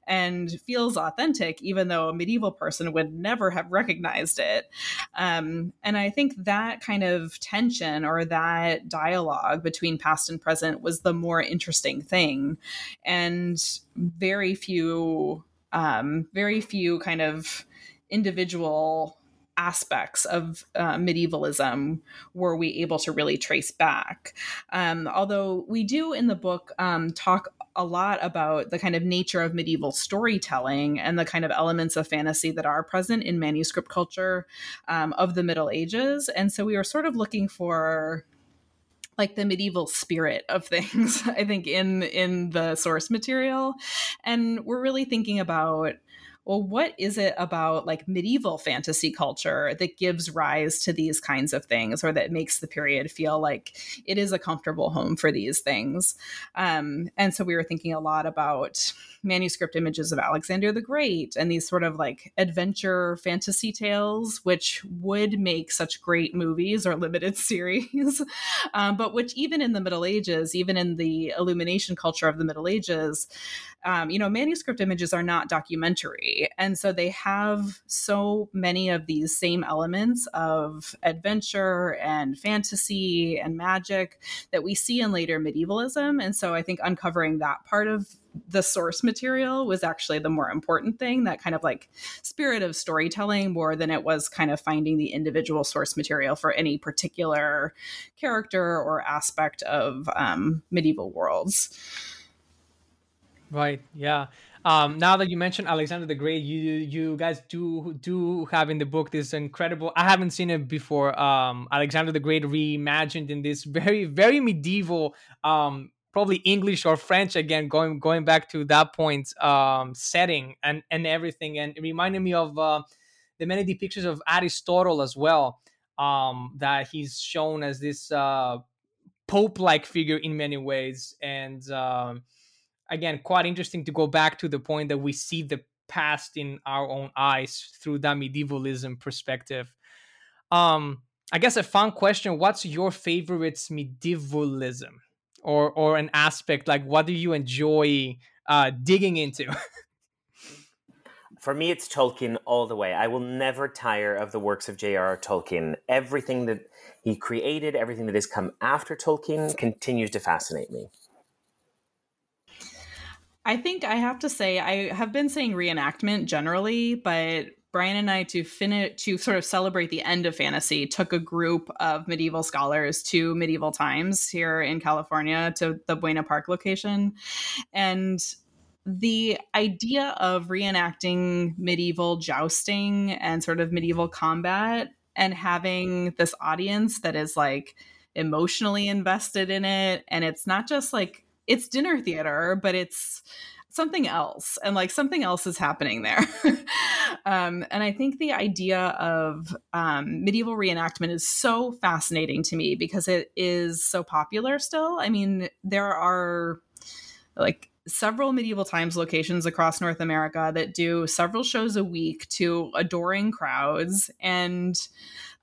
and feels authentic even though a medieval person would never have recognized it. Um, and i think that kind of tension or that dialogue between past and present was the more interesting thing. And very few um, very few kind of individual aspects of uh, medievalism were we able to really trace back. Um, although we do in the book um, talk a lot about the kind of nature of medieval storytelling and the kind of elements of fantasy that are present in manuscript culture um, of the Middle Ages. And so we were sort of looking for like the medieval spirit of things i think in in the source material. And we're really thinking about well, what is it about like medieval fantasy culture that gives rise to these kinds of things or that makes the period feel like it is a comfortable home for these things? Um, and so we were thinking a lot about manuscript images of Alexander the Great and these sort of like adventure fantasy tales, which would make such great movies or limited series, um, but which even in the Middle Ages, even in the illumination culture of the Middle Ages, um, you know, manuscript images are not documentary. And so they have so many of these same elements of adventure and fantasy and magic that we see in later medievalism. And so I think uncovering that part of the source material was actually the more important thing that kind of like spirit of storytelling more than it was kind of finding the individual source material for any particular character or aspect of um, medieval worlds Right. Yeah. Um, now that you mentioned Alexander the Great, you you guys do do have in the book this incredible. I haven't seen it before. Um, Alexander the Great reimagined in this very very medieval, um, probably English or French again, going going back to that point um, setting and and everything, and it reminded me of uh, the many depictions of Aristotle as well. Um, that he's shown as this uh, pope-like figure in many ways, and um, again quite interesting to go back to the point that we see the past in our own eyes through that medievalism perspective. Um, I guess a fun question: What's your favorite medievalism, or or an aspect like what do you enjoy uh, digging into? For me, it's Tolkien all the way. I will never tire of the works of J.R.R. Tolkien. Everything that he created, everything that has come after Tolkien, continues to fascinate me. I think I have to say I have been saying reenactment generally, but Bryan and I to finish to sort of celebrate the end of fantasy took a group of medieval scholars to medieval times here in California to the Buena Park location. And the idea of reenacting medieval jousting and sort of medieval combat and having this audience that is like emotionally invested in it and it's not just like it's dinner theater but it's something else and like something else is happening there. Um, and i think the idea of um, medieval reenactment is so fascinating to me because it is so popular still. I mean there are like several medieval times locations across North America that do several shows a week to adoring crowds. And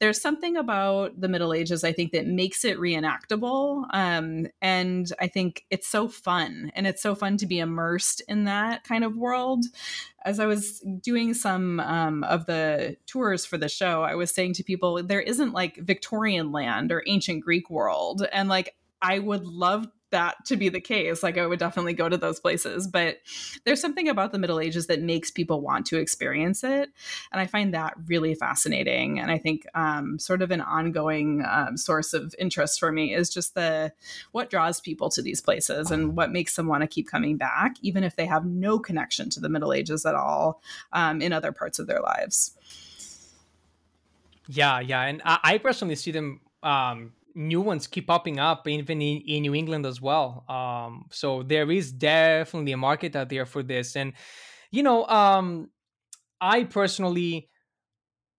there's something about the Middle Ages, I think, that makes it reenactable. Um, and I think it's so fun. And it's so fun to be immersed in that kind of world. As I was doing some um, of the tours for the show, I was saying to people, there isn't like Victorian land or ancient Greek world. And like, I would love that to be the case. Like I would definitely go to those places, but there's something about the Middle Ages that makes people want to experience it, and I find that really fascinating. And I think um, sort of an ongoing um, source of interest for me is just the what draws people to these places and what makes them want to keep coming back, even if they have no connection to the Middle Ages at all um, in other parts of their lives. Yeah, yeah, and I, I personally see them um, new ones keep popping up even in, in New England as well. Um, so there is definitely a market out there for this. And, you know, um, I personally,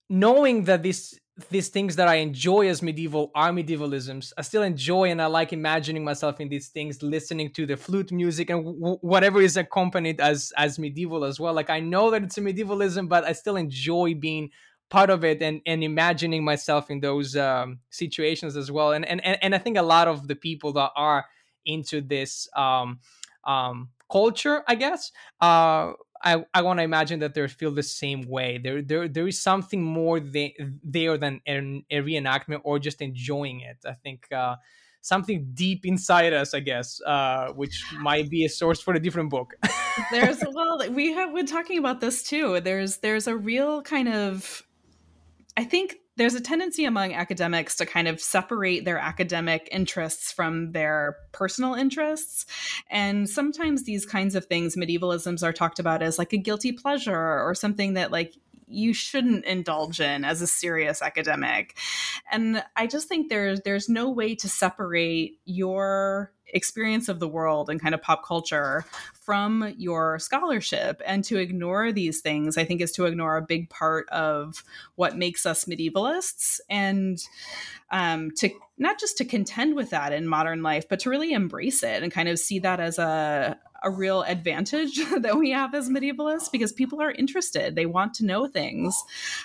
knowing that this these things that I enjoy as medieval are medievalisms. I still enjoy and I like imagining myself in these things, listening to the flute music and w- whatever is accompanied as as medieval as well. Like I know that it's a medievalism, but I still enjoy being part of it and and imagining myself in those um, situations as well. And, and and I think a lot of the people that are into this um, um, culture, I guess, uh, I, I want to imagine that they feel the same way. There there there is something more they, there than a, a, reenactment or just enjoying it. I think. Uh, something deep inside us, I guess, uh, which might be a source for a different book. there's well, we have been talking about this too. There's there's a real kind of I think there's a tendency among academics to kind of separate their academic interests from their personal interests. And sometimes these kinds of things, medievalisms, are talked about as like a guilty pleasure or something that like you shouldn't indulge in as a serious academic. And I just think there's there's no way to separate your experience of the world and kind of pop culture from your scholarship. And to ignore these things, I think, is to ignore a big part of what makes us medievalists and um, to not just to contend with that in modern life, but to really embrace it and kind of see that as a, a real advantage that we have as medievalists because people are interested. They want to know things.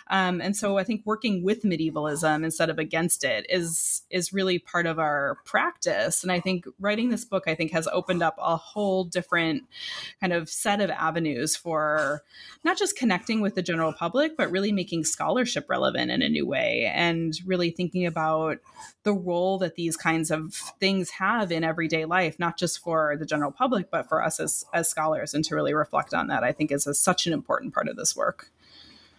Um, and so i think working with medievalism instead of against it is is really part of our practice. And i think writing this book i think has opened up a whole different kind of set of avenues for not just connecting with the general public but really making scholarship relevant in a new way and really thinking about the role that these kinds of things have in everyday life not just for the general public but for us as as scholars and to really reflect on that i think is a, such an important part of this work.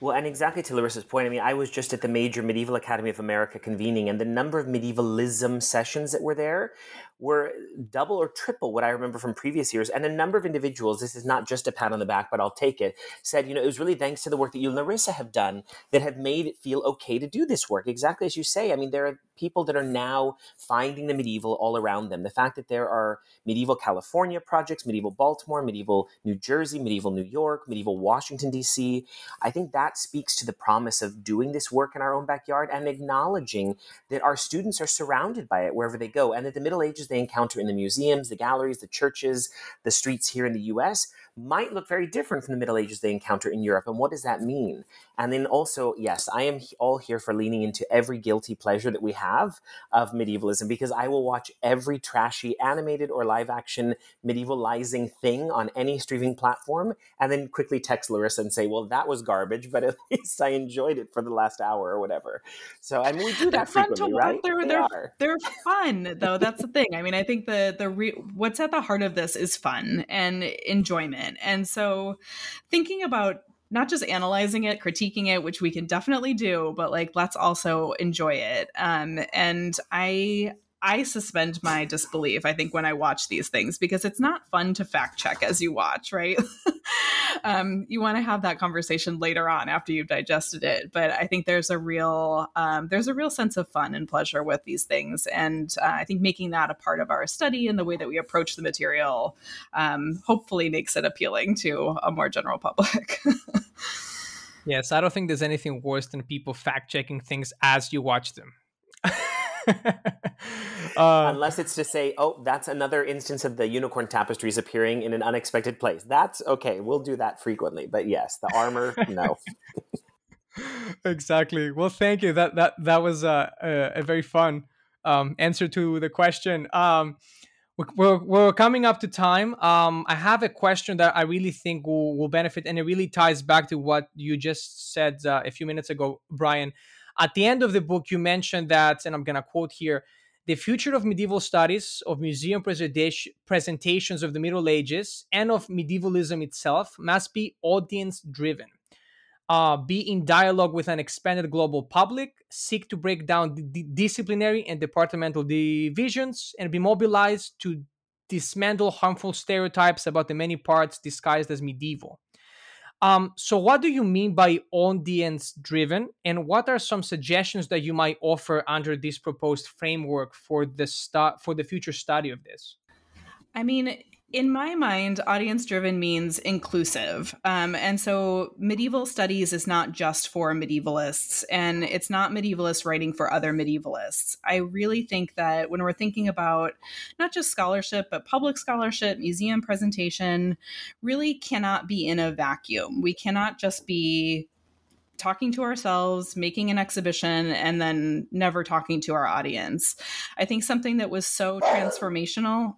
Well, and exactly to Larisa's point, I mean, I was just at the major Medieval Academy of America convening, and the number of medievalism sessions that were there were uh, double or triple what I remember from previous years. And a number of individuals, this is not just a pat on the back, but I'll take it, said, you know, it was really thanks to the work that you and Larisa have done that have made it feel okay to do this work. Exactly as you say. I mean, there are people that are now finding the medieval all around them. The fact that there are medieval California projects, medieval Baltimore, medieval New Jersey, medieval New York, medieval Washington, D.C., I think that speaks to the promise of doing this work in our own backyard and acknowledging that our students are surrounded by it wherever they go and that the Middle Ages they encounter in the museums, the galleries, the churches, the streets here in the US might look very different from the Middle Ages they encounter in Europe. And what does that mean? And then also, yes, I am all here for leaning into every guilty pleasure that we have of medievalism because I will watch every trashy animated or live action medievalizing thing on any streaming platform and then quickly text Larisa and say, well, that was garbage, but at least I enjoyed it for the last hour or whatever. So, I mean, we do that they're frequently, right? They're, they are. they're fun, though. That's the thing. I mean, I think the, the re- what's at the heart of this is fun and enjoyment and so thinking about not just analyzing it, critiquing it, which we can definitely do, but like let's also enjoy it. Um, and I I suspend my disbelief, I think, when I watch these things because it's not fun to fact check as you watch, right? um, you want to have that conversation later on after you've digested it. But I think there's a real um, there's a real sense of fun and pleasure with these things, and uh, I think making that a part of our study and the way that we approach the material um, hopefully makes it appealing to a more general public. yes, I don't think there's anything worse than people fact checking things as you watch them. uh, Unless it's to say, oh, that's another instance of the unicorn tapestries appearing in an unexpected place. That's okay. We'll do that frequently. But yes, the armor, no. exactly. Well, thank you. That that that was a, a, a very fun um, answer to the question. Um, we're, we're coming up to time. Um, I have a question that I really think will, will benefit, and it really ties back to what you just said uh, a few minutes ago, Bryan. At the end of the book, you mentioned that, and I'm going to quote here the future of medieval studies, of museum presentations of the Middle Ages, and of medievalism itself must be audience driven. Uh, be in dialogue with an expanded global public, seek to break down the disciplinary and departmental divisions, and be mobilized to dismantle harmful stereotypes about the many parts disguised as medieval. Um, so, what do you mean by audience driven, and what are some suggestions that you might offer under this proposed framework for the stu- for the future study of this? I mean, in my mind, audience driven means inclusive. Um, and so medieval studies is not just for medievalists, and it's not medievalists writing for other medievalists. I really think that when we're thinking about not just scholarship, but public scholarship, museum presentation, really cannot be in a vacuum. We cannot just be talking to ourselves, making an exhibition, and then never talking to our audience. I think something that was so transformational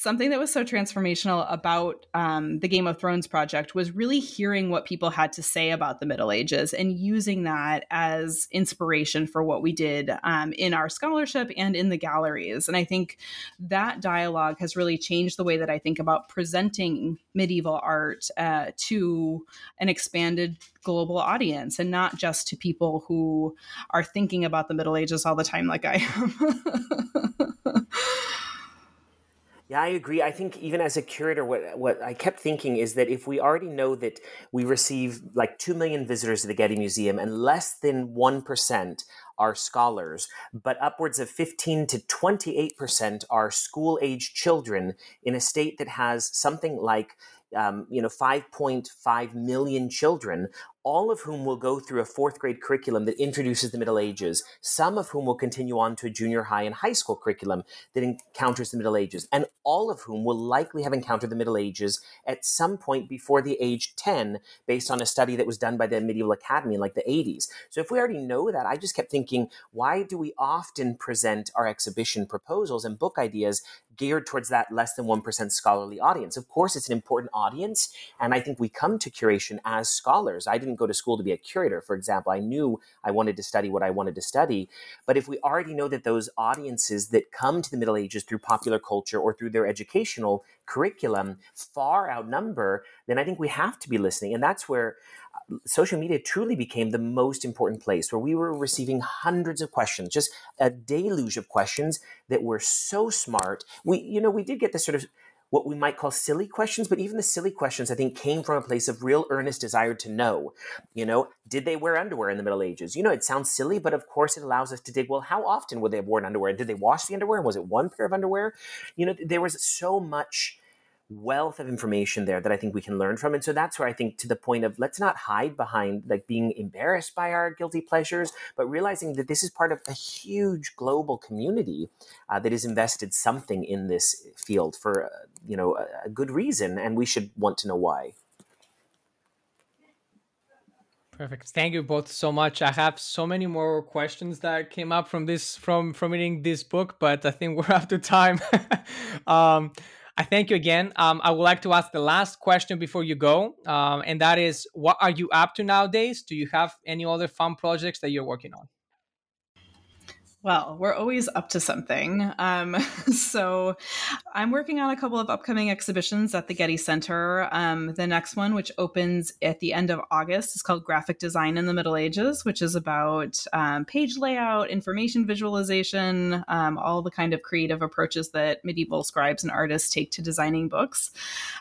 something that was so transformational about um, the Game of Thrones project was really hearing what people had to say about the Middle Ages and using that as inspiration for what we did um, in our scholarship and in the galleries. And I think that dialogue has really changed the way that I think about presenting medieval art uh, to an expanded global audience and not just to people who are thinking about the Middle Ages all the time, like I am. Yeah, I agree. I think even as a curator, what what I kept thinking is that if we already know that we receive like two million visitors to the Getty Museum and less than one percent are scholars, but upwards of 15 to 28% are school age children in a state that has something like um, you know 5.5 million children all of whom will go through a fourth grade curriculum that introduces the Middle Ages, some of whom will continue on to a junior high and high school curriculum that encounters the Middle Ages, and all of whom will likely have encountered the Middle Ages at some point before the age 10, based on a study that was done by the Medieval Academy in like the 80s. So if we already know that, I just kept thinking, why do we often present our exhibition proposals and book ideas geared towards that less than 1% scholarly audience? Of course, it's an important audience, and I think we come to curation as scholars. I didn't didn't go to school to be a curator, for example. I knew I wanted to study what I wanted to study. But if we already know that those audiences that come to the Middle Ages through popular culture or through their educational curriculum far outnumber, then I think we have to be listening. And that's where uh, social media truly became the most important place where we were receiving hundreds of questions, just a deluge of questions that were so smart. We, you know, we did get this sort of what we might call silly questions, but even the silly questions, I think, came from a place of real earnest desire to know. You know, did they wear underwear in the Middle Ages? You know, it sounds silly, but of course it allows us to dig, well, how often would they have worn underwear? Did they wash the underwear? And Was it one pair of underwear? You know, there was so much wealth of information there that I think we can learn from. And so that's where I think to the point of let's not hide behind like being embarrassed by our guilty pleasures, but realizing that this is part of a huge global community uh, that has invested something in this field for, uh, you know, a, a good reason. And we should want to know why. Perfect. Thank you both so much. I have so many more questions that came up from this from from reading this book, but I think we're up to time. um, I thank you again. Um, I would like to ask the last question before you go, um, and that is, what are you up to nowadays? Do you have any other fun projects that you're working on? Well, we're always up to something. Um, so I'm working on a couple of upcoming exhibitions at the Getty Center. Um, the next one, which opens at the end of August, is called Graphic Design in the Middle Ages, which is about um, page layout, information visualization, um, all the kind of creative approaches that medieval scribes and artists take to designing books.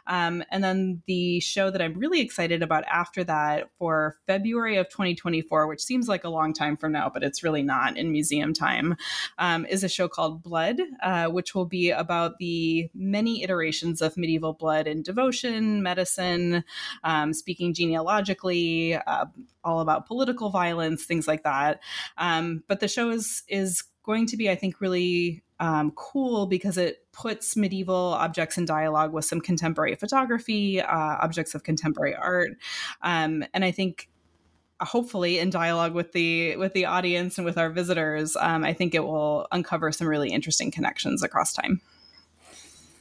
Um, and then the show that I'm really excited about after that for February of 2024, which seems like a long time from now, but it's really not in museum time time um, is a show called Blood, uh, which will be about the many iterations of medieval blood in devotion, medicine, um, speaking genealogically, uh, all about political violence, things like that. Um, but the show is is going to be, I think, really um, cool because it puts medieval objects in dialogue with some contemporary photography, uh, objects of contemporary art, um, and I think hopefully in dialogue with the with the audience and with our visitors um, i think it will uncover some really interesting connections across time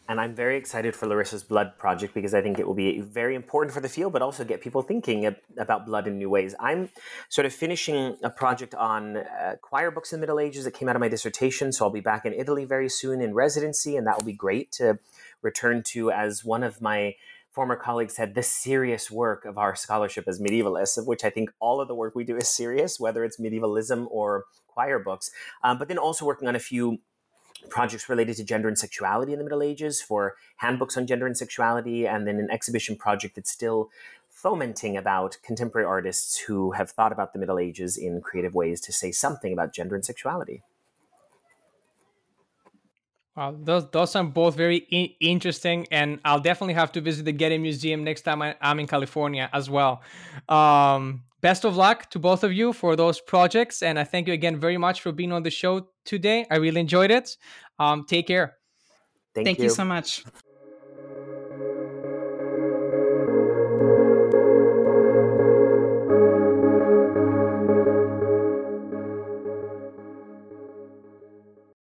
and I'm very excited for Larisa's Blood project because I think it will be very important for the field, but also get people thinking about blood in new ways. I'm sort of finishing a project on uh, choir books in the Middle Ages that came out of my dissertation. So I'll be back in Italy very soon in residency, and that will be great to return to as one of my former colleague said, the serious work of our scholarship as medievalists, of which I think all of the work we do is serious, whether it's medievalism or choir books, um, but then also working on a few projects related to gender and sexuality in the Middle Ages for handbooks on gender and sexuality, and then an exhibition project that's still fomenting about contemporary artists who have thought about the Middle Ages in creative ways to say something about gender and sexuality. Wow, those those are both very I- interesting, and I'll definitely have to visit the Getty Museum next time I, am in California as well. Um, best of luck to both of you for those projects, and I thank you again very much for being on the show today. I really enjoyed it. Um, take care. Thank, thank you. you so much.